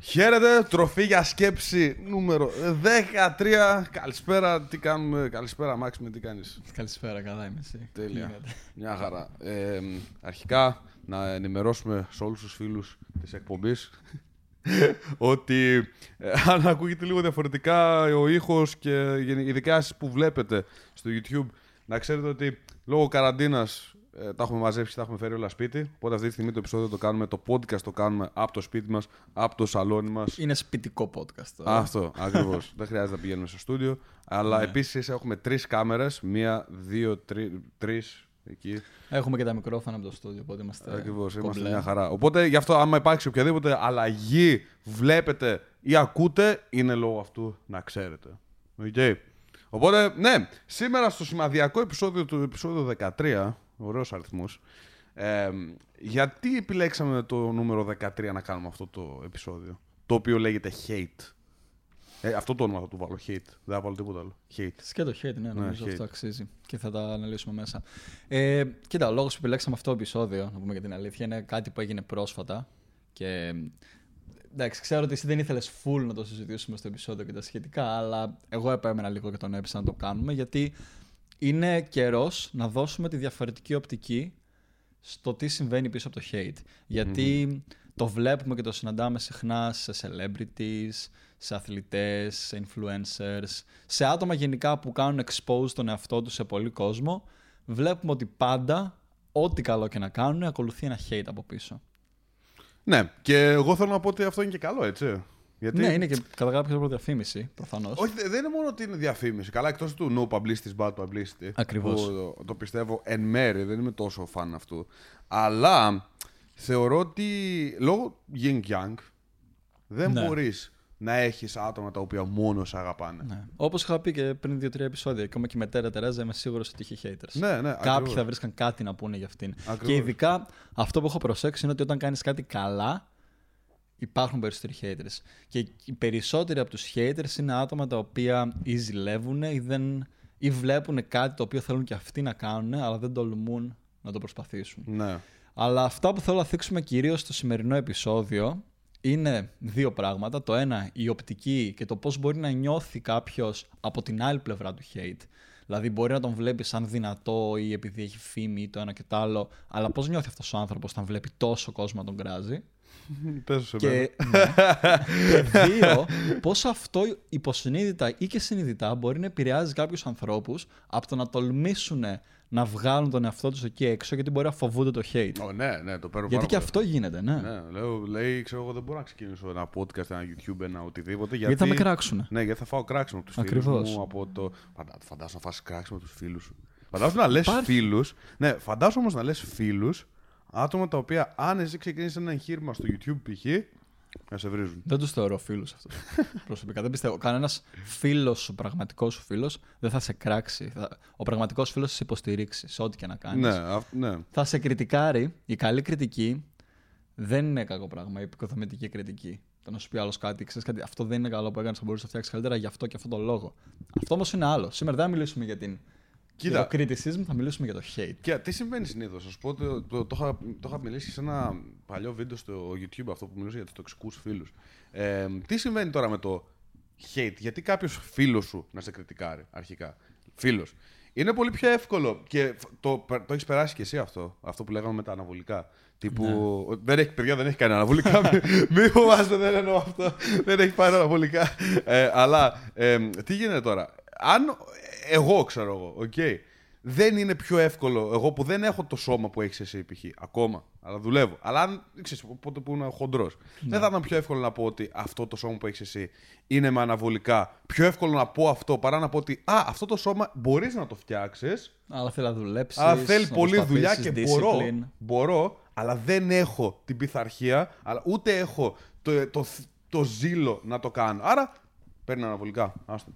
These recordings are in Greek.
Χαίρετε, τροφή για σκέψη νούμερο 13. Καλησπέρα, τι κάνουμε; Καλησπέρα, Μάξιμη, τι κάνεις; Καλησπέρα, καλά είμαι εσύ. Τέλεια. Μια χαρά. Ε, αρχικά, να ενημερώσουμε σε όλους τους φίλους της εκπομπής ότι ε, αν ακούγεται λίγο διαφορετικά ο ήχος και ειδικά εσείς που βλέπετε στο YouTube, να ξέρετε ότι λόγω καραντίνας ε, τα έχουμε μαζέψει και τα έχουμε φέρει όλα σπίτι. Οπότε αυτή τη στιγμή το επεισόδιο το κάνουμε, το podcast το κάνουμε από το σπίτι μας, από το σαλόνι μας. Είναι σπιτικό podcast. Τώρα. Αυτό, ακριβώς. Δεν χρειάζεται να πηγαίνουμε στο στούντιο. Αλλά ναι. επίσης έχουμε τρεις κάμερες. Μία, δύο, τρεις. Εκεί. Έχουμε και τα μικρόφωνα από το στούντιο, οπότε είμαστε. Ακριβώς, είμαστε μια χαρά. Οπότε γι' αυτό, άμα υπάρξει οποιαδήποτε αλλαγή βλέπετε ή ακούτε, είναι λόγω αυτού να ξέρετε. Okay. Οπότε, ναι, σήμερα στο σημαδιακό επεισόδιο του επεισόδιο 13 ωραίος αριθμός. Ε, γιατί επιλέξαμε το νούμερο 13 να κάνουμε αυτό το επεισόδιο, το οποίο λέγεται Hate; Ε, αυτό το όνομα θα του βάλω, Hate. Δεν θα βάλω τίποτα άλλο. Hate. Και το Hate, ναι, νομίζω ναι, αυτό αξίζει. Και θα τα αναλύσουμε μέσα. Ε, κοίτα, ο λόγος που επιλέξαμε αυτό το επεισόδιο, να πούμε για την αλήθεια, είναι κάτι που έγινε πρόσφατα. Και εντάξει, ξέρω ότι εσύ δεν ήθελες full να το συζητήσουμε στο επεισόδιο και τα σχετικά, αλλά εγώ επέμενα λίγο και τον έπεισα να το κάνουμε, γιατί είναι καιρός να δώσουμε τη διαφορετική οπτική στο τι συμβαίνει πίσω από το hate. γιατι το βλέπουμε και το συναντάμε συχνά σε celebrities, σε αθλητές, σε influencers, σε άτομα γενικά που κάνουν expose τον εαυτό τους σε πολύ κόσμο. Βλέπουμε ότι πάντα, ό,τι καλό και να κάνουν, ακολουθεί ένα hate από πίσω. Ναι, και εγώ θέλω να πω ότι αυτό είναι και καλό, έτσι. Γιατί... Ναι, είναι και κατά κάποιο τρόπο διαφήμιση, προφανώς. Όχι, δεν είναι μόνο ότι είναι διαφήμιση. Καλά, εκτός του no publicity is bad publicity. Ακριβώς. Το, το πιστεύω εν μέρη, δεν είμαι τόσο φαν αυτού. Αλλά θεωρώ ότι λόγω Ying Yang δεν ναι. μπορείς να έχεις άτομα τα οποία μόνο σε αγαπάνε. Ναι. Όπως είχα πει και πριν δύο-τρία επεισόδια, ακόμα και με Τέρα Τερέζα, είμαι σίγουρος ότι είχε haters. Ναι, ναι, Κάποιοι ακριβώς. θα βρίσκαν κάτι να πούνε για αυτήν. Ακριβώς. Και ειδικά αυτό που έχω προσέξει είναι ότι όταν κάνεις κάτι καλά, υπάρχουν περισσότεροι haters. Και οι περισσότεροι από τους haters είναι άτομα τα οποία ή ζηλεύουν ή, δεν, ή βλέπουν κάτι το οποίο θέλουν και αυτοί να κάνουν, αλλά δεν τολμούν να το προσπαθήσουν. Ναι. Αλλά αυτά που θέλω να θίξουμε κυρίως στο σημερινό επεισόδιο είναι δύο πράγματα. Το ένα, η οπτική και το πώς μπορεί να νιώθει κάποιος από την άλλη πλευρά του hate. Δηλαδή, μπορεί να τον βλέπει σαν δυνατό ή επειδή έχει φήμη ή το ένα και το άλλο, αλλά πώς νιώθει αυτός ο άνθρωπος όταν βλέπει τόσο κόσμο να τον κράζει. Πες και, ναι. και δύο, πώς αυτό υποσυνείδητα ή και συνειδητά μπορεί να επηρεάζει κάποιους ανθρώπους από το να τολμήσουν να βγάλουν τον εαυτό τους εκεί έξω γιατί μπορεί να φοβούνται το hate. Oh, ναι, ναι, το παίρνω Γιατί και αυτό γίνεται, ναι. ναι λέω, λέει, ξέρω εγώ, δεν μπορώ να ξεκινήσω ένα podcast, ένα YouTube, ένα οτιδήποτε. Γιατί, γιατί θα με κράξουν. Ναι, γιατί θα φάω κράξιμο από τους φίλους μου. Από το... Φαντάζομαι να φας κράξιμο από τους φίλους σου. Φαντάζομαι να λες φίλους. Ναι, φαντάζομαι όμως να λες φίλους άτομα τα οποία αν εσύ ξεκινήσεις ένα εγχείρημα στο YouTube π.χ. να σε βρίζουν. Δεν τους θεωρώ φίλους αυτούς. Προσωπικά δεν πιστεύω. Κανένας φίλος, ο πραγματικός σου φίλος, δεν θα σε κράξει. Ο πραγματικός φίλος θα σε υποστηρίξει σε ό,τι και να κάνεις. Ναι, ναι. Θα σε κριτικάρει. Η καλή κριτική δεν είναι κακό πράγμα. Η επικοδομητική κριτική. Το να σου πει άλλος κάτι, ξέρεις κάτι, αυτό δεν είναι καλό που έκανες, θα μπορούσες να φτιάξεις καλύτερα γι' αυτό και αυτόν τον λόγο. Αυτό όμως είναι άλλο. Σήμερα δεν θα μιλήσουμε για την Κοίτα. Για το criticism θα μιλήσουμε για το hate. Κοίτα, τι συμβαίνει συνήθως. Α πω το, το, το, είχα, το είχα μιλήσει σε ένα παλιό βίντεο στο YouTube, αυτό που μιλούσε για τους τοξικούς φίλους. Ε, τι συμβαίνει τώρα με το hate, γιατί κάποιος φίλος σου να σε κριτικάρει αρχικά. Φίλος. Είναι πολύ πιο εύκολο και το, το έχεις περάσει και εσύ αυτό, αυτό που λέγαμε με τα αναβολικά. Τύπου. Ναι. Δεν έχει, παιδιά, δεν έχει κανένα αναβολικά. Μην φοβάστε, δεν εννοώ αυτό. δεν έχει πάρει αναβολικά. Ε, αλλά ε, τι γίνεται τώρα; Αν εγώ ξέρω εγώ, οκ. Δεν είναι πιο εύκολο εγώ που δεν έχω το σώμα που έχεις εσύ π.χ. ακόμα, αλλά δουλεύω. Αλλά αν ξέρεις πότε που είμαι χοντρός, ναι. δεν θα ήταν πιο εύκολο να πω ότι αυτό το σώμα που έχεις εσύ είναι με αναβολικά. Πιο εύκολο να πω αυτό παρά να πω ότι Α, αυτό το σώμα μπορείς να το φτιάξεις. Αλλά θέλει να δουλέψεις. Αλλά θέλει πολλή δουλειά και μπορώ, μπορώ, αλλά δεν έχω την πειθαρχία, αλλά ούτε έχω το, το, το, ζήλο να το κάνω. Άρα παίρνει αναβολικά. Άστο.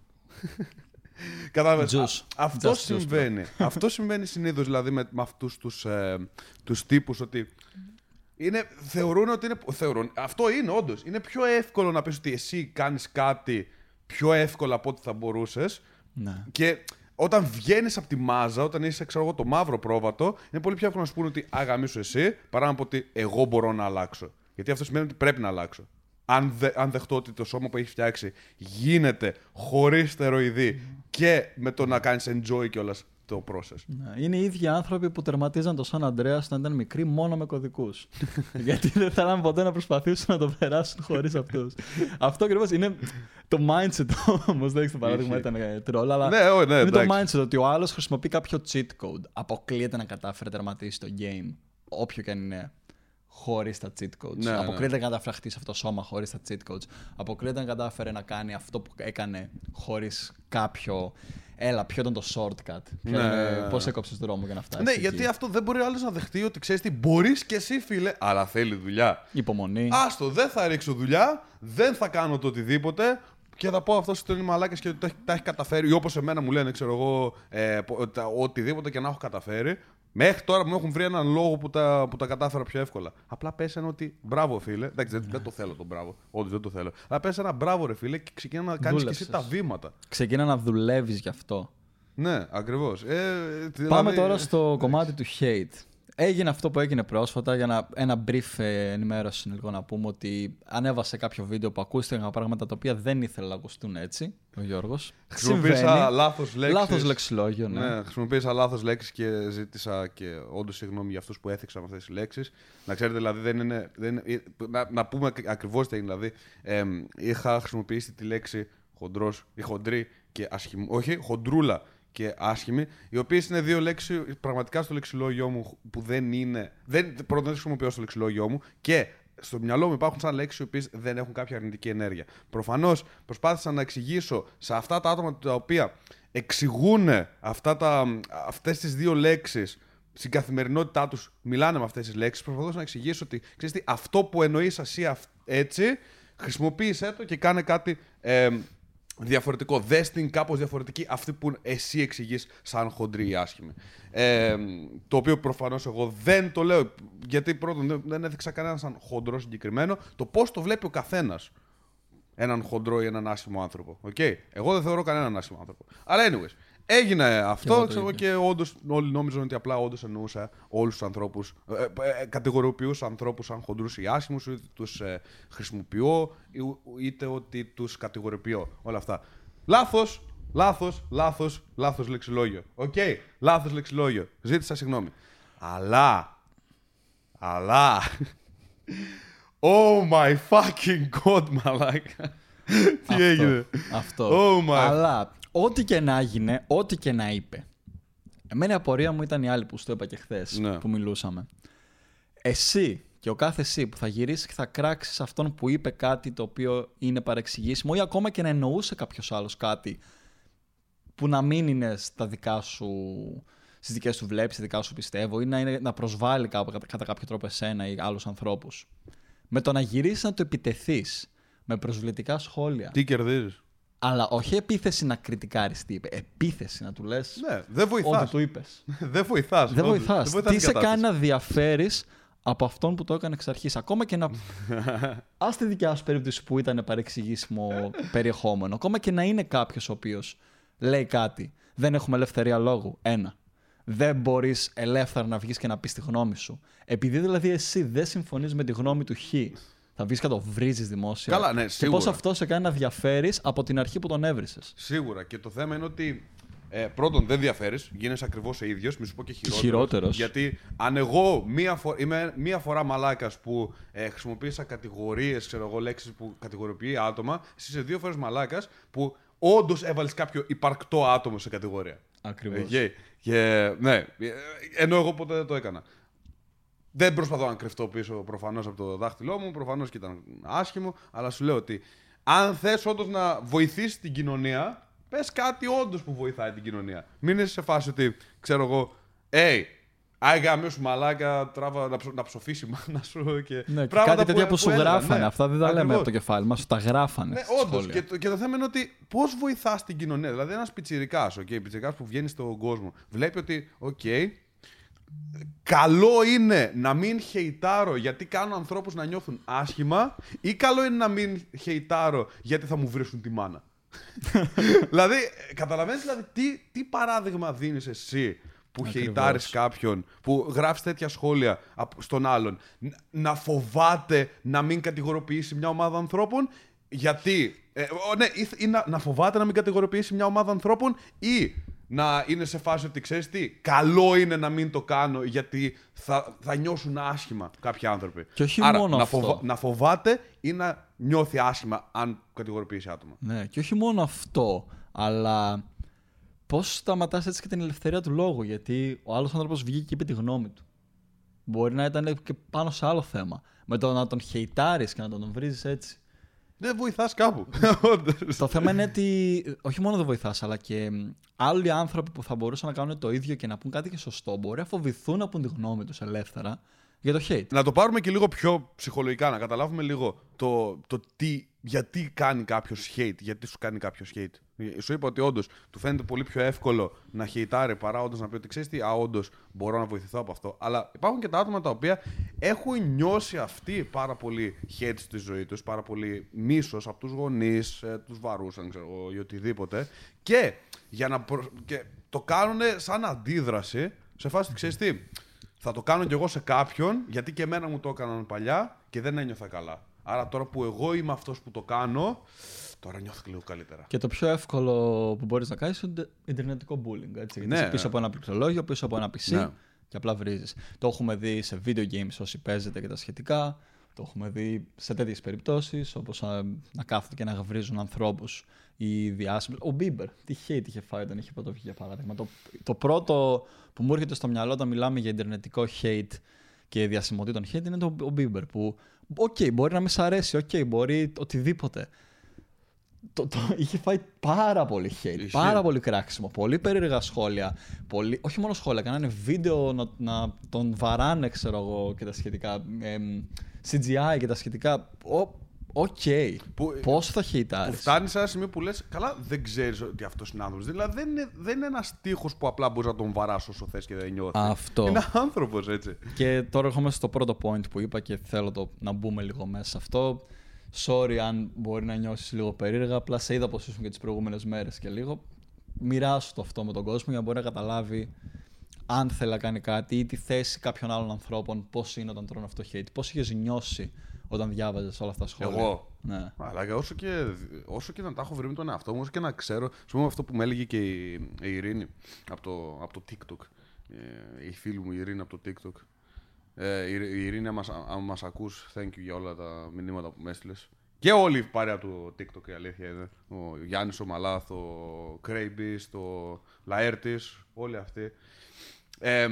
Κατάλαβες. Αυτό συμβαίνει. αυτό συμβαίνει συνήθως δηλαδή με, με αυτούς τους ε, τους τύπους ότι. Είναι, θεωρούν ότι είναι. Θεωρούν, αυτό είναι όντως. Είναι πιο εύκολο να πεις ότι εσύ κάνεις κάτι πιο εύκολα από ό,τι θα μπορούσες. Ναι. Και όταν βγαίνεις από τη μάζα, όταν είσαι ξέρω εγώ, το μαύρο πρόβατο, είναι πολύ πιο εύκολο να σου πούνε ότι αγαμίσου εσύ, παρά να πω ότι εγώ μπορώ να αλλάξω. Γιατί αυτό σημαίνει ότι πρέπει να αλλάξω. Αν, δε, αν δεχτώ ότι το σώμα που έχει φτιάξει γίνεται χωρίς στεροειδή και με το να κάνεις enjoy κιόλας το process. Ναι, είναι οι ίδιοι άνθρωποι που τερματίζαν το Σαν Αντρέα όταν ήταν μικροί μόνο με κωδικούς. Γιατί δεν θέλαν ποτέ να προσπαθήσουν να το περάσουν χωρίς αυτούς. Αυτό ακριβώς είναι το mindset όμως. Δεν έχει το παράδειγμα, ήταν τρόλ, αλλά Ναι, ω, ναι, είναι το εντάξει. mindset ότι ο άλλος χρησιμοποιεί κάποιο cheat code. Αποκλείεται να κατάφερε να τερματίσει το game, όποιο και αν είναι, χωρίς τα cheat codes. Ναι, ναι. Αποκλείεται να καταφέρει σε αυτό το σώμα χωρίς τα cheat codes. Αποκλείεται να κατάφερε να κάνει αυτό που έκανε χωρίς κάποιο. Έλα, ποιο ήταν το shortcut. Ναι, ναι, ναι. Πώς έκοψες δρόμο για να φτάσεις. Ναι, εκεί. γιατί αυτό δεν μπορεί ο άλλος να δεχτεί ότι ξέρεις τι, μπορείς και εσύ, φίλε, αλλά θέλει δουλειά. Υπομονή. Άστο, δεν θα ρίξω δουλειά, δεν θα κάνω το οτιδήποτε και θα πω αυτό ότι είναι μαλάκα και ότι τα έχει, τα έχει καταφέρει. Ή όπως εμένα μου λένε, ξέρω εγώ, ε, πο- τα- οτιδήποτε και να έχω καταφέρει. Μέχρι τώρα μου έχουν βρει έναν λόγο που τα, που τα κατάφερα πιο εύκολα. Απλά πε ένα ότι μπράβο, φίλε. Εντάξει, δεν, δεν το θέλω τον μπράβο. Όντως δεν το θέλω. Αλλά πε ένα μπράβο, ρε φίλε, και ξεκινά να κάνεις και εσύ Δούλεψες. τα βήματα. Ξεκίνα να δουλεύεις γι' αυτό. Ναι, ακριβώς. Ε, δηλαδή- Πάμε τώρα στο κομμάτι του hate. Έγινε αυτό που έγινε πρόσφατα για να, ένα brief ε, ενημέρωση λίγο να πούμε ότι ανέβασε κάποιο βίντεο που ακούστηκαν πράγματα τα οποία δεν ήθελε να ακουστούν έτσι ο Γιώργος. Χρησιμοποίησα λάθος λέξεις. Λάθος λεξιλόγιο, ναι. Ναι, χρησιμοποίησα λάθος λέξεις και ζήτησα και όντως συγγνώμη για αυτούς που έθιξαν αυτές τις λέξεις. Να ξέρετε, δηλαδή, δεν είναι. Δεν είναι- ε, να, να πούμε ακριβώς τι έγινε. Δηλαδή, εμ, είχα χρησιμοποιήσει τη λέξη χοντρός ή χοντρή και άσχημη. Όχι, χοντρούλα και άσχημη, οι οποίες είναι δύο λέξεις πραγματικά στο λεξιλόγιο μου που δεν είναι. Δεν, πρώτον, δεν τις χρησιμοποιώ στο λεξιλόγιο μου και στο μυαλό μου υπάρχουν σαν λέξεις οι οποίες δεν έχουν κάποια αρνητική ενέργεια. Προφανώς προσπάθησα να εξηγήσω σε αυτά τα άτομα τα οποία εξηγούν αυτά τα, αυτές τις δύο λέξεις στην καθημερινότητά τους μιλάνε με αυτές τις λέξεις προσπαθώ να εξηγήσω ότι ξέρεις τι, αυτό που εννοείς εσύ αυ- έτσι χρησιμοποίησέ το και κάνε κάτι ε, διαφορετικό. Δες την κάπως διαφορετική αυτή που εσύ εξηγείς σαν χοντρή ή άσχημη. Ε, το οποίο προφανώς εγώ δεν το λέω γιατί πρώτον δεν, δεν έδειξα κανένα σαν χοντρό συγκεκριμένο το πώς το βλέπει ο καθένας έναν χοντρό ή έναν άσχημο άνθρωπο. Okay? Εγώ δεν θεωρώ κανέναν άσχημο άνθρωπο. Αλλά anyways, έγινε αυτό εγώ το ξέρω, ίδιο. και όντως όλοι νόμιζαν ότι απλά όντως εννοούσα όλους τους ανθρώπους. Ε, ε, κατηγοριοποιούσα ανθρώπους σαν χοντρούς ή άσχημους, είτε τους ε, χρησιμοποιώ, ή- είτε ότι τους κατηγοριοποιώ. Όλα αυτά. Λάθος, λάθος, λάθος, λάθος λεξιλόγιο. Οκ, λάθος λεξιλόγιο. Ζήτησα συγγνώμη. Αλλά, αλλά, Oh my fucking god, μαλάκα. Τι Αυτό, έγινε; Αυτό. Oh my- Αλλά ό,τι και να έγινε, ό,τι και να είπε. Εμένα η απορία μου ήταν η άλλη που σου το είπα και χθες Ναι. που μιλούσαμε. Εσύ και ο κάθε εσύ που θα γυρίσεις και θα κράξεις αυτόν που είπε κάτι το οποίο είναι παρεξηγήσιμο ή ακόμα και να εννοούσε κάποιος άλλος κάτι που να μην είναι στα δικά σου. Στις δικές του βλέψεις, στα δικά σου πιστεύω, ή να, είναι, να προσβάλλει κάπου, κατά κάποιο τρόπο εσένα ή άλλους ανθρώπους. Με το να γυρίσεις να το επιτεθείς με προσβλητικά σχόλια. Τι κερδίζεις; Αλλά όχι επίθεση να κριτικάρεις τι είπε. Επίθεση να του λες. Ναι, δεν Ό,τι βοηθά. του είπες. δεν βοηθάς. Δεν βοηθάς. Τι την σε κατάσταση. κάνει να διαφέρεις από αυτόν που το έκανε εξ αρχής. Ακόμα και να. Α τη δικιά σου περίπτωση που ήταν παρεξηγήσιμο περιεχόμενο. Ακόμα και να είναι κάποιος ο οποίος λέει κάτι. Δεν έχουμε ελευθερία λόγου. Ένα. Δεν μπορείς ελεύθερα να βγεις και να πεις τη γνώμη σου. Επειδή δηλαδή εσύ δεν συμφωνείς με τη γνώμη του Χ, θα βγεις και το βρίζεις δημόσια. Καλά, ναι, Και σίγουρα. πώς αυτό σε κάνει να διαφέρεις από την αρχή που τον έβρισες. Σίγουρα. Και το θέμα είναι ότι ε, πρώτον δεν διαφέρεις, γίνεσαι ακριβώς ο ίδιος, μη σου πω και χειρότερος. χειρότερος. Γιατί αν εγώ μία, φο- είμαι μία φορά μαλάκας που ε, χρησιμοποίησα κατηγορίες, ξέρω εγώ, λέξεις που κατηγοριοποιεί άτομα, εσύ είσαι δύο φορές μαλάκας που όντως έβαλες κάποιο υπαρκτό άτομο σε κατηγορία. Ακριβώς. Ε, και- και, ναι, ε, ενώ εγώ ποτέ δεν το έκανα. Δεν προσπαθώ να κρυφτώ πίσω προφανώς από το δάχτυλό μου, προφανώς και ήταν άσχημο, αλλά σου λέω ότι αν θες όντως να βοηθήσεις την κοινωνία, πες κάτι όντως που βοηθάει την κοινωνία. Μην είσαι σε φάση ότι, ξέρω εγώ, hey, Άγια σου μαλάκα, τράβα να, ψω, να ψοφήσει η μάνα σου και. Ναι, και πράγματα κάτι τέτοια που, σου έλεγα, γράφανε. ναι. Αυτά δεν τα λέμε Ακριβώς. από το κεφάλι μας, τα γράφανε. Ναι, στα όντως. σχόλια. Και, το- και το θέμα είναι ότι πώς βοηθάς την κοινωνία. Δηλαδή, ένας πιτσυρικά, okay, πιτσυρικά που βγαίνει στον κόσμο, βλέπει ότι, οκ, καλό είναι να μην χεϊτάρω γιατί κάνω ανθρώπους να νιώθουν άσχημα, ή καλό είναι να μην χεϊτάρω γιατί θα μου βρίσκουν τη μάνα. δηλαδή, καταλαβαίνεις δηλαδή, τι, τι παράδειγμα δίνεις εσύ που Ακριβώς. χεϊτάρεις κάποιον, που γράφεις τέτοια σχόλια απ- στον άλλον, ν- να φοβάται να μην κατηγοροποιήσει μια ομάδα ανθρώπων, γιατί. Ε, ο, ναι, ή, ή να, να φοβάται να μην κατηγοροποιήσει μια ομάδα ανθρώπων, ή να είναι σε φάση ότι ξέρεις τι, καλό είναι να μην το κάνω γιατί θα, θα νιώσουν άσχημα κάποιοι άνθρωποι. Και όχι Άρα, μόνο να, αυτό. να φοβάται ή να νιώθει άσχημα αν κατηγοροποιήσει άτομα. Ναι, και όχι μόνο αυτό, αλλά πώς σταματάς έτσι και την ελευθερία του λόγου. Γιατί ο άλλος άνθρωπος βγήκε και είπε τη γνώμη του. Μπορεί να ήταν και πάνω σε άλλο θέμα. Με το να τον χεϊτάρεις και να τον βρίζεις έτσι. Δεν βοηθάς κάπου. Όντως. το θέμα είναι ότι όχι μόνο δεν βοηθάς, αλλά και μ, άλλοι άνθρωποι που θα μπορούσαν να κάνουν το ίδιο και να πούν κάτι και σωστό μπορεί να φοβηθούν να πούν τη γνώμη τους ελεύθερα για το hate. να το πάρουμε και λίγο πιο ψυχολογικά, να καταλάβουμε λίγο το, το τι, γιατί κάνει κάποιος hate, γιατί σου κάνει κάποιος hate. Ε, Σου είπα ότι όντως του φαίνεται πολύ πιο εύκολο να χεϊτάρει παρά όντως να πει ότι ξέρεις τι, α, όντως μπορώ να βοηθηθώ από αυτό. Αλλά υπάρχουν και τα άτομα τα οποία έχουν νιώσει αυτοί πάρα πολύ hate στη ζωή τους, πάρα πολύ μίσος από τους γονείς, ε, τους βαρούσαν, ξέρω εγώ, ή οτιδήποτε. Και, για να προ- και το κάνουν σαν αντίδραση σε φάση ότι ξέρεις τι, θα το κάνω κι εγώ σε κάποιον, γιατί και εμένα μου το έκαναν παλιά και δεν ένιωθα καλά. Άρα τώρα που εγώ είμαι αυτός που το κάνω, τώρα νιώθω και λίγο καλύτερα. Και το πιο εύκολο που μπορείς να κάνεις είναι το ιντερνετικό bullying. Έτσι, γιατί Ναι, είσαι πίσω ναι. από ένα πληκτρολόγιο, πίσω από ένα PC Ναι. Και απλά βρίζεις. Το έχουμε δει σε video games όσοι παίζετε και τα σχετικά. Το έχουμε δει σε τέτοιες περιπτώσεις, όπως να κάθονται και να βρίζουν ανθρώπους ή διάσημους. Ο Μπίμπερ, τι hate είχε φάει όταν είχε πρώτο βγει για παράδειγμα. Το, το πρώτο που μου έρχεται στο μυαλό όταν μιλάμε για ιντερνετικό hate και διασημοτήτων hate είναι το, ο Μπίμπερ. Που, οκ, μπορεί να μη σ' αρέσει, οκ, μπορεί οτιδήποτε το, το, είχε φάει πάρα πολύ hate, Ισχύει. πάρα πολύ κράξιμο, πολύ περίεργα σχόλια. Πολύ, όχι μόνο σχόλια, κάνανε βίντεο να, να τον βαράνε, ξέρω εγώ, και τα σχετικά. εμ, CGI και τα σχετικά. Ο- Οκ. Που- Πόσο θα Που χεϊτάρει. φτάνει σε ένα σημείο που λες: Καλά, δεν ξέρεις ότι αυτός είναι άνθρωπος. Δηλαδή δεν είναι, δεν είναι ένας τοίχος που απλά μπορείς να τον βαράς όσο θες και δεν νιώθεις. Αυτό. Είναι άνθρωπος έτσι. Και τώρα έρχομαι στο πρώτο point που είπα και θέλω το, να μπούμε λίγο μέσα σε αυτό. Sorry αν μπορεί να νιώσεις λίγο περίεργα. Απλά σε είδα πώς ήσουν και τις προηγούμενες μέρες και λίγο. Μοιράσου το αυτό με τον κόσμο για να μπορεί να καταλάβει αν θέλει να κάνει κάτι ή τη θέση κάποιων άλλων ανθρώπων, πώς είναι όταν τρώνε αυτό hate. Πώς είχες νιώσει όταν διάβαζες όλα αυτά τα σχόλια. Εγώ; Ναι. Αλλά και όσο, και όσο και να τα έχω βρει με τον εαυτό μου, όσο και να ξέρω. Α πούμε αυτό που με έλεγε και η, η Ειρήνη από το, από το TikTok. Ε, η φίλη μου η Ειρήνη από το TikTok. Ε, η, η Ειρήνη, αν μας, αν μας ακούς, thank you για όλα τα μηνύματα που με έστειλες. Και όλη η παρέα του TikTok, η αλήθεια είναι. Ο Γιάννης ο Μαλάθ, ο Κρέιμπης, ο Λαέρτης, όλοι αυτοί. Ε,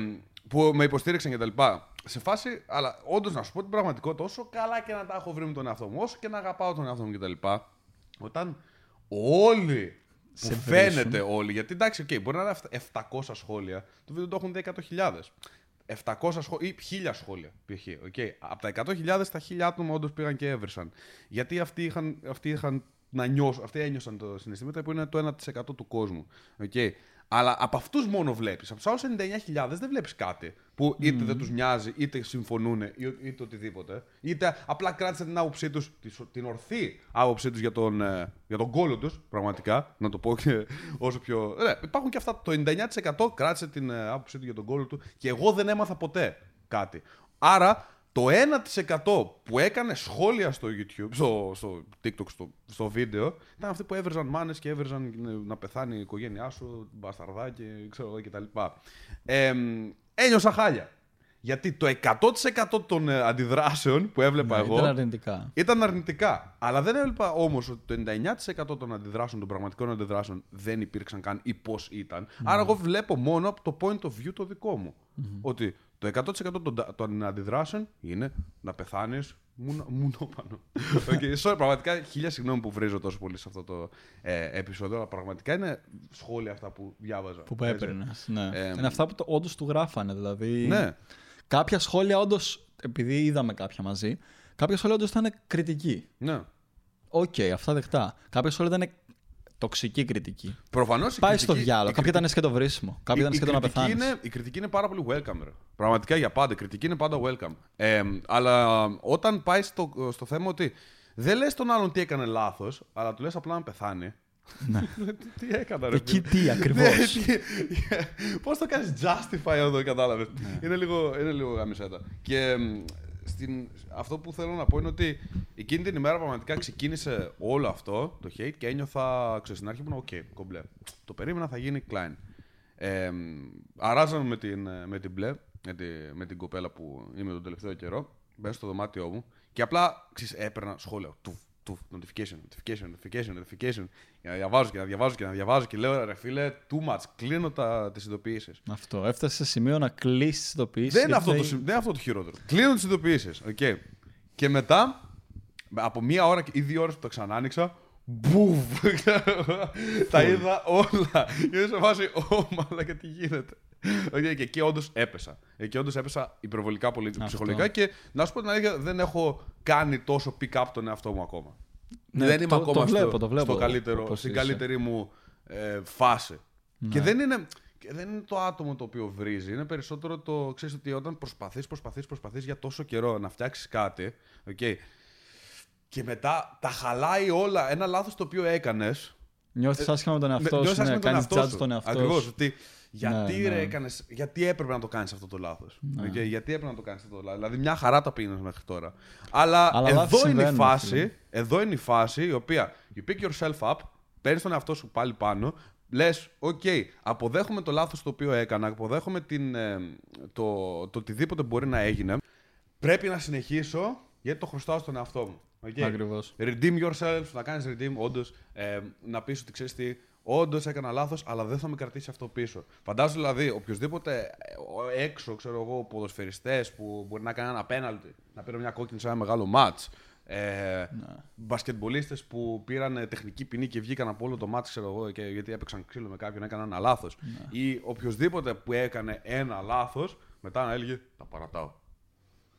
που με υποστήριξαν και τα λοιπά. Σε φάση, αλλά όντως να σου πω την πραγματικότητα, όσο καλά και να τα έχω βρει με τον εαυτό μου, όσο και να αγαπάω τον εαυτό μου και τα λοιπά, όταν όλοι που Σε φαίνεται όλοι, γιατί εντάξει, okay, μπορεί να είναι αυτά- 700 σχόλια, το βίντεο το έχουν δει 100.000. 700 σχόλια ή 1000 σχόλια π.χ. Okay. Από τα 100.000 τα 1000 άτομα όντως πήγαν και έβρισαν. Γιατί αυτοί είχαν, αυτοί είχαν να νιώσουν, αυτοί ένιωσαν το συναισθήματα που είναι το 1% του κόσμου. Okay. Αλλά από αυτούς μόνο βλέπεις. Από τους άλλους 99.000 δεν βλέπεις κάτι. Που είτε δεν τους νοιάζει, είτε συμφωνούν, ή- είτε οτιδήποτε. Είτε απλά κράτησαν την άποψή τους, την ορθή άποψή τους για τον, ε, για τον κόλλο τους, πραγματικά. Να το πω και όσο πιο. Ναι, υπάρχουν και αυτά. Το 99% κράτησε την ε, άποψή του για τον κόλλο του και εγώ δεν έμαθα ποτέ κάτι. Άρα το 1% που έκανε σχόλια στο YouTube, στο, στο TikTok, στο, στο βίντεο, ήταν αυτοί που έβριζαν μάνες και έβριζαν να πεθάνει η οικογένειά σου, μπασταρδάκι, ξέρω εγώ κτλ. Ε, ένιωσα χάλια. Γιατί το 100% των ε, αντιδράσεων που έβλεπα Ναι, εγώ Ήταν αρνητικά. ήταν αρνητικά. Αλλά δεν έβλεπα όμως ότι το 99% των αντιδράσεων, των πραγματικών αντιδράσεων δεν υπήρξαν καν ή πώς ήταν. Άρα, εγώ βλέπω μόνο από το point of view το δικό μου. Ότι το 100% των, των αντιδράσεων είναι να πεθάνεις μουνόπανο. okay, sorry, πραγματικά χίλια συγγνώμη που βρίζω τόσο πολύ σε αυτό το ε, επεισόδιο, αλλά πραγματικά είναι σχόλια αυτά που διάβαζα. Που Έτσι. έπαιρνες. Ναι. Ε, είναι αυτά που όντως του γράφανε. Δηλαδή. Ναι. Κάποια σχόλια όντως, επειδή είδαμε κάποια μαζί, κάποια σχόλια όντως ήταν κριτική. ναι. Οκ, αυτά δεκτά. Κάποια σχόλια ήταν τοξική κριτική. Προφανώς η Πάει στο κριτική- διάλογο. η Κάποια ήταν σκέτο βρίσιμο. Κάποια ήταν η, σκέτο να κριτική πεθάνει. είναι, η κριτική είναι πάρα πολύ welcome. Ρε. Πραγματικά για πάντα. Η κριτική είναι πάντα welcome. Ε, αλλά όταν πάει στο, στο θέμα ότι δεν λες τον άλλον τι έκανε λάθος, αλλά του λες απλά να πεθάνει, Ναι. τι έκανα, ρε. Εκεί τι ακριβώς; Πώς το κάνεις justify εδώ, κατάλαβες; Είναι λίγο, είναι λίγο γάμησέ τα. Και μ, στην, αυτό που θέλω να πω είναι ότι εκείνη την ημέρα πραγματικά ξεκίνησε όλο αυτό το hate και ένιωθα, ξέρεις, στην αρχή που οκ, κομπλέ. Το περίμενα, θα γίνει Klein. Ε, μ, αράζαμε με την, με την μπλε, με, τη, με την κοπέλα που είμαι τον τελευταίο καιρό. Μπαίνω στο δωμάτιό μου και απλά ξέρεις, έπαιρνα σχόλια. Τουφ, τουφ, notification, notification, notification, notification. Για να διαβάζω και να διαβάζω και να διαβάζω και λέω ρε φίλε, too much. Κλείνω τα, τις ειδοποιήσεις. Αυτό. Έφτασε σε σημείο να κλείσεις τις ειδοποιήσεις. Δεν είναι, αυτό το, συμ- δεν είναι αυτό το χειρότερο. Κλείνω τις ειδοποιήσεις. Okay. Και μετά, από μία ώρα ή δύο ώρες που το ξανά άνοιξα, μπουβ! τα είδα όλα. Και σε φάση, ω μαλάκα, τι γίνεται. Okay, και εκεί όντως έπεσα. Εκεί όντως έπεσα υπερβολικά πολύ ψυχολογικά και να σου πω την αλήθεια, δεν έχω κάνει τόσο pick up τον εαυτό μου ακόμα. Ναι, δεν είμαι το- ακόμα το βλέπω, στο, το βλέπω στο καλύτερο, πώς στην είσαι. καλύτερη μου ε, φάση. Ναι. Και δεν είναι, και δεν είναι το άτομο το οποίο βρίζει. Είναι περισσότερο το, ξέρεις ότι όταν προσπαθείς, προσπαθείς, προσπαθείς για τόσο καιρό να φτιάξεις κάτι, okay, και μετά τα χαλάει όλα. Ένα λάθος το οποίο έκανες, Νιώθεις άσχημα με τον εαυτό νιώθεις σου. άσχημα Ναι, με τον κάνεις εαυτό judge σου. τον εαυτό Ακριβώς, σου. ότι γιατί, Ναι, ρε, ναι. έκανες, γιατί έπρεπε να το κάνεις αυτό το λάθος. Ναι. Okay, γιατί έπρεπε να το κάνεις αυτό το λάθος. Δηλαδή μια χαρά τα πήγαινες μέχρι τώρα. Αλλά, Αλλά λάθη εδώ είναι η συμβαίνουν, φάση, φίλε. εδώ είναι η φάση η οποία you pick yourself up, παίρνεις τον εαυτό σου πάλι πάνω, λες, οκ, αποδέχομαι το λάθος το οποίο έκανα, αποδέχομαι την, ε, το, το οτιδήποτε μπορεί να έγινε. Πρέπει να συνεχίσω γιατί το χρωστάω στον εαυτό μου. Okay. Ακριβώς. Redeem yourself, να κάνεις redeem, όντως. Ε, να πεις ότι ξέρεις τι, όντως έκανα λάθος, αλλά δεν θα με κρατήσει αυτό πίσω. Φαντάζομαι δηλαδή οποιοδήποτε ε, ο- έξω, ξέρω εγώ, ποδοσφαιριστές που μπορεί να κάνει ένα πέναλτι, να πήρε μια κόκκινη σε ένα μεγάλο ματ. Ε, Μπασκετμπολίστες που πήραν ε, τεχνική ποινή και βγήκαν από όλο το μάτι, ξέρω εγώ, και, γιατί έπαιξαν ξύλο με κάποιον, έκαναν ένα λάθος. Ή οποιοδήποτε που έκανε ένα λάθος, μετά να έλεγε Τα παρατάω.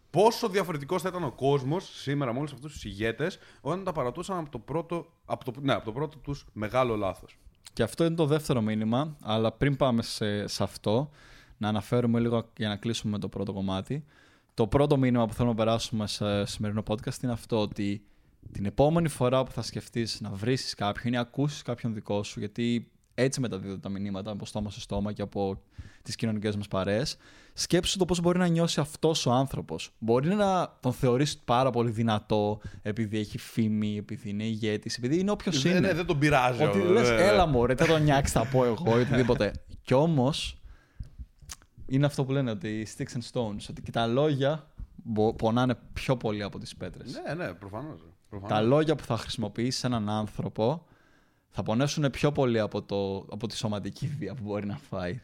Πόσο διαφορετικός θα ήταν ο κόσμος σήμερα με όλους αυτούς τους ηγέτες όταν τα παρατούσαν από το πρώτο, από το, ναι, από το πρώτο τους μεγάλο λάθος. Και αυτό είναι το δεύτερο μήνυμα, αλλά πριν πάμε σε, σε αυτό, να αναφέρουμε λίγο για να κλείσουμε με το πρώτο κομμάτι. Το πρώτο μήνυμα που θέλουμε να περάσουμε σε σημερινό podcast είναι αυτό ότι την επόμενη φορά που θα σκεφτείς να βρίσεις κάποιον ή ακούσεις κάποιον δικό σου, γιατί έτσι μεταδίδονται τα μηνύματα από στόμα σε στόμα και από τις κοινωνικές μας παρέες, σκέψου το πώς μπορεί να νιώσει αυτός ο άνθρωπος. Μπορεί να τον θεωρείς πάρα πολύ δυνατό επειδή έχει φήμη, επειδή είναι ηγέτης, επειδή είναι όποιος είναι. Ναι, ναι, δεν τον πειράζει. Ότι ο- λες, ε, έλα μου, ρε, θα το νιάξεις, θα πω εγώ ή οτιδήποτε. Κι όμως είναι αυτό που λένε ότι sticks and stones. Ότι και τα λόγια μπο- πονάνε πιο πολύ από τις πέτρες. Ναι, ναι, προφανώς. Τα λόγια που θα χρησιμοποιήσεις έναν άνθρωπο θα πονέσουν πιο πολύ από, το, από τη σωματική βία που μπορεί να φάει.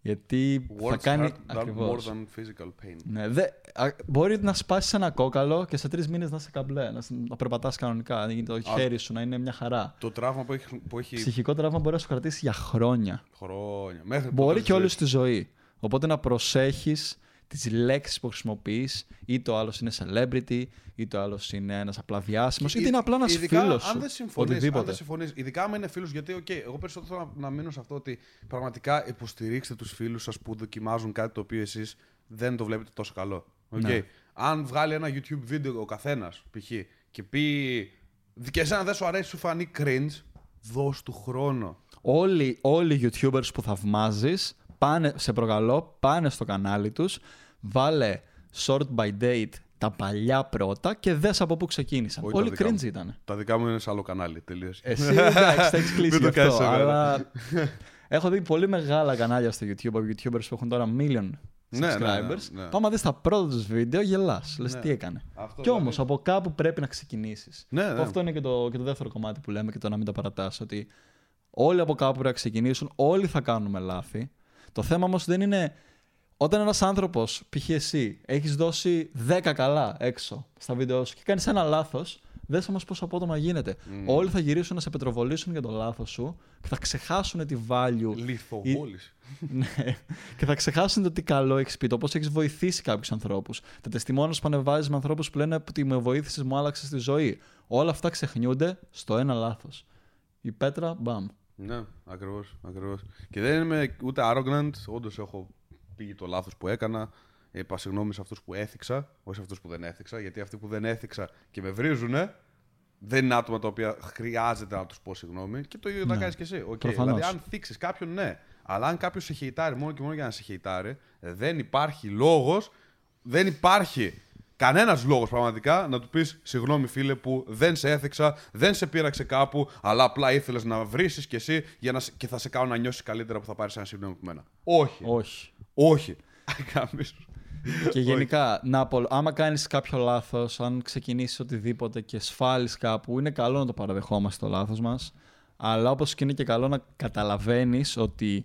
Γιατί θα Words κάνει. hurt that Ακριβώς. more than physical pain. Ναι, δε, α, μπορεί να σπάσεις ένα κόκαλο και σε τρεις μήνες να είσαι καμπλέ, να, να περπατάς κανονικά, να γίνει το χέρι σου να είναι μια χαρά. Το τραύμα που έχει, που έχει Ψυχικό τραύμα μπορεί να σου κρατήσει για χρόνια. χρόνια. Μέχρι το Μπορεί τέλος και όλη της σου τη ζωή. Οπότε να προσέχεις τις λέξεις που χρησιμοποιείς, είτε ο άλλος είναι celebrity, είτε ο άλλος είναι ένας απλά διάσημος, είτε είναι απλά ένας Ειδικά φίλος Αν σου. δεν συμφωνείς, αν Οτιδήποτε. δεν συμφωνείς, ειδικά αν είναι φίλο, γιατί okay, εγώ περισσότερο θέλω να, να μείνω σε αυτό ότι πραγματικά υποστηρίξτε τους φίλους σας που δοκιμάζουν κάτι το οποίο εσείς δεν το βλέπετε τόσο καλό. Okay. Ναι. Αν βγάλει ένα YouTube βίντεο ο καθένας, π.χ. και πει. και εσένα δεν σου αρέσει, σου φανεί cringe, δώσ' του χρόνο. Όλοι, όλοι οι YouTubers που θαυμάζεις, πάνε, σε προκαλώ, πάνε στο κανάλι τους, βάλε short by date τα παλιά πρώτα και δες από πού ξεκίνησαν. Όχι τα Όλοι δικά μου. cringe ήταν. Τα δικά μου είναι σε άλλο κανάλι, τελείως. Εσύ εντάξει, τα έχεις κλείσει Μην γι' το κάνεις αυτό. σε μένα. Αλλά έχω δει πολύ μεγάλα κανάλια στο YouTube από YouTubers που έχουν τώρα million Ναι, ναι, ναι, subscribers. ναι. Πάμε να δεις τα πρώτα τους βίντεο, γελάς. Λες Ναι. τι έκανε. Αυτό Κι όμως δηλαδή. από κάπου πρέπει να ξεκινήσεις. Ναι, ναι. Αυτό είναι και το, και το δεύτερο κομμάτι που λέμε και το να μην τα παρατάς. Ότι όλοι από κάπου πρέπει να ξεκινήσουν, όλοι θα κάνουμε λάθη. Το θέμα όμως δεν είναι όταν ένας άνθρωπος, π.χ. εσύ, έχεις δώσει 10 καλά έξω στα βίντεο σου και κάνεις ένα λάθος, δες όμως πόσο απότομα γίνεται. Όλοι θα γυρίσουν να σε πετροβολήσουν για το λάθος σου και θα ξεχάσουν τη value Λιθοβόληση. ναι. Και θα ξεχάσουν το τι καλό έχεις πει, το πώς έχεις βοηθήσει κάποιους ανθρώπους. Τα τεστημόνια που ανεβάζεις με ανθρώπους που λένε ότι με βοήθησες, μου άλλαξες τη ζωή. Όλα αυτά ξεχνιούνται στο ένα λάθος. Η πέτρα, μπαμ. Ναι, ακριβώς. Ακριβώς. Και δεν είμαι ούτε arrogant, όντως έχω πει το λάθος που έκανα. Είπα συγγνώμη σε αυτούς που έθιξα, όχι σε αυτούς που δεν έθιξα, γιατί αυτοί που δεν έθιξα και με βρίζουνε, δεν είναι άτομα τα οποία χρειάζεται να τους πω συγγνώμη και το ίδιο θα Ναι. κάνεις και εσύ. Okay. Προφανώς. Δηλαδή, αν θίξεις κάποιον, ναι. Αλλά αν κάποιος σε χεϊτάρει μόνο και μόνο για να σε χεϊτάρει, δεν υπάρχει λόγος, δεν υπάρχει κανένας λόγος πραγματικά να του πεις συγγνώμη, φίλε, που δεν σε έθιξα, δεν σε πείραξε κάπου, αλλά απλά ήθελες να βρει κι εσύ για να, σε- και θα σε κάνω να νιώσεις καλύτερα που θα πάρεις ένα συγγνώμη από μένα. Όχι. Όχι. Όχι. Καμίς. Και γενικά, να απο... άμα κάνεις κάποιο λάθος, αν ξεκινήσεις οτιδήποτε και σφάλεις κάπου, είναι καλό να το παραδεχόμαστε το λάθος μας. Αλλά όπως και είναι και καλό να καταλαβαίνεις ότι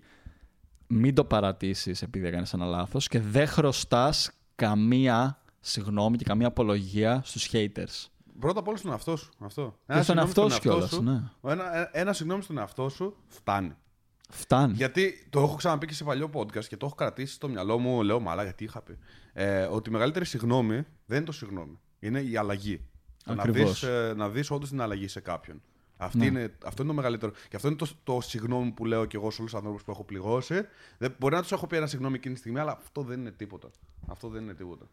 μην το παρατήσεις επειδή έκανες ένα λάθος και δεν χρωστάς καμία συγγνώμη και καμία απολογία στους haters. Πρώτα απ' όλα στον εαυτό σου. Αυτό. Και στον συγγνώμη εαυτό σου κιόλας, σου, ναι. Ένα, ένα συγγνώμη στον εαυτό σου φτάνει. Φτάνει. Γιατί το έχω ξαναπεί και σε παλιό podcast και το έχω κρατήσει στο μυαλό μου, λέω μαλά γιατί είχα πει. Ε, ότι η μεγαλύτερη συγγνώμη δεν είναι το συγγνώμη. Είναι η αλλαγή. Το να Ακριβώς. δεις, ε, να δεις όντως την αλλαγή σε κάποιον. Αυτή Ναι. είναι, αυτό είναι το μεγαλύτερο. Και αυτό είναι το, το συγγνώμη που λέω και εγώ σε όλους τους ανθρώπους που έχω πληγώσει. Δεν, μπορεί να τους έχω πει ένα συγγνώμη εκείνη τη στιγμή, αλλά αυτό δεν είναι τίποτα. Αυτό δεν είναι τίποτα.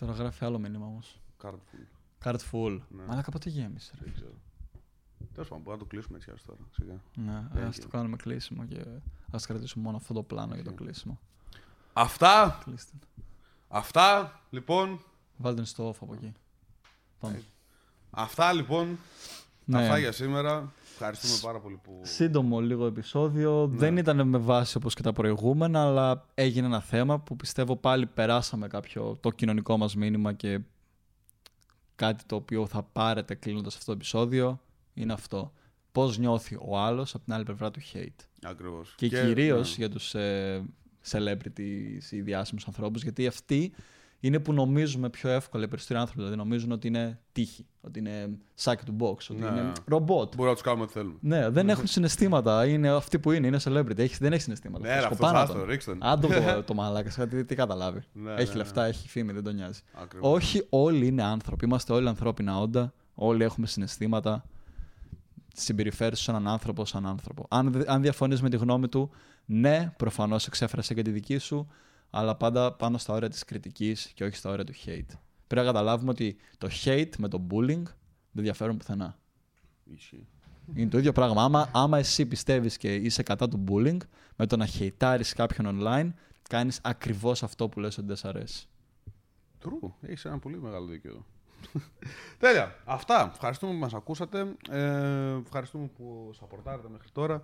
Τώρα γράφει άλλο μήνυμα όμως. Cardful. Card full. Ναι. Μαλάκα πότε γέμισε. ρε. Δεν ξέρω. Τέλος πάντων, μπορούμε να το κλείσουμε έτσι ας τώρα. Σιγά. Ναι, Thank ας το you. κάνουμε κλείσιμο και ας κρατήσουμε μόνο αυτό το πλάνο για το κλείσιμο. Αυτά, Κλείστε. αυτά λοιπόν. Βάλτε στο off από εκεί. Πάμε. Αυτά λοιπόν. Ναι. Αυτά για σήμερα. Ευχαριστούμε πάρα πολύ που. Σύντομο λίγο επεισόδιο. Ναι. Δεν ήταν με βάση όπως και τα προηγούμενα, αλλά έγινε ένα θέμα που πιστεύω πάλι περάσαμε κάποιο το κοινωνικό μας μήνυμα και κάτι το οποίο θα πάρετε κλείνοντας αυτό το επεισόδιο είναι αυτό. Πώς νιώθει ο άλλος από την άλλη πλευρά του hate; Ακριβώς. Και, κυρίως για τους ε, celebrities ή διάσημους ανθρώπους, γιατί αυτοί είναι που νομίζουμε πιο εύκολα οι περισσότεροι άνθρωποι. Δηλαδή νομίζουν ότι είναι τύχη, ότι είναι σάκι του box, ότι Ναι. είναι ρομπότ. Μπορούμε να τους κάνουμε ό,τι θέλουμε. Ναι, δεν έχουν συναισθήματα. Είναι αυτοί που είναι, είναι celebrity. Έχει, δεν έχει συναισθήματα. Ναι, ρε, Σκοπά αυτός να άστο, τον. ρίξτε τον. Αν το πω το μαλάκας, τι, τι καταλάβει. Ναι, έχει ναι, λεφτά, ναι. έχει φήμη, δεν τον νοιάζει. Ακριβώς. Όχι όλοι είναι άνθρωποι. Είμαστε όλοι ανθρώπινα όντα. Όλοι έχουμε συναισθήματα. Συμπεριφέρει σε έναν άνθρωπο σαν άνθρωπο. Αν, δε- αν διαφωνείς με τη γνώμη του, ναι, προφανώς εξέφρασε και τη δική σου, αλλά πάντα πάνω στα όρια της κριτικής και όχι στα όρια του hate. Πρέπει να καταλάβουμε ότι το hate με το bullying δεν διαφέρουν πουθενά. Ισχύει. Είναι το ίδιο πράγμα. Άμα, άμα εσύ πιστεύεις και είσαι κατά του bullying, με το να χεϊτάρει κάποιον online, κάνεις ακριβώς αυτό που λες ότι δεν σ' αρέσει. True. Έχεις ένα πολύ μεγάλο δίκιο. Τέλεια. Αυτά. Ευχαριστούμε που μας ακούσατε. Ε, ευχαριστούμε που σαπορτάρετε μέχρι τώρα.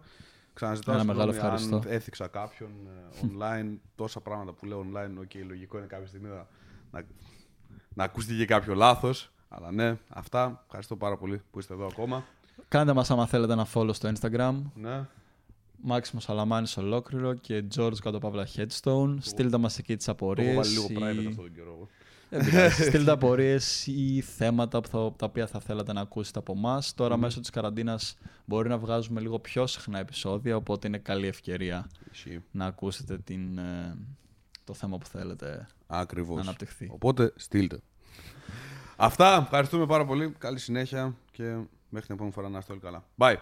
Ξαναζητάω Ένα μεγάλο συγγνώμη αν ευχαριστώ. έθιξα κάποιον ε, online. Τόσα πράγματα που λέω online. OK, λογικό είναι κάποια στιγμή να, να, να ακούστηκε κάποιο λάθος. Αλλά ναι, αυτά. Ευχαριστώ πάρα πολύ που είστε εδώ ακόμα. Κάντε μας άμα θέλετε ένα follow στο Instagram. Ναι. Μάξιμο Σαλαμάνης ολόκληρο και George κάτω παύλα Headstone. Στείλτε μας εκεί τις Το έχω απορίες. βάλει λίγο ή- private αυτό τον καιρό. Εγώ. Δεν πειράζει. Στείλτε απορίες ή θέματα που θα- τα οποία θα θέλατε να ακούσετε από εμάς. Τώρα μέσω της καραντίνας μπορεί να βγάζουμε λίγο πιο συχνά επεισόδια, οπότε είναι καλή ευκαιρία Ισχύει. να ακούσετε την, ε, το θέμα που θέλετε Ακριβώς. να αναπτυχθεί. Οπότε στείλτε. Αυτά. Ευχαριστούμε πάρα πολύ. Καλή συνέχεια και μέχρι την επόμενη φορά να είστε όλοι καλά. Bye.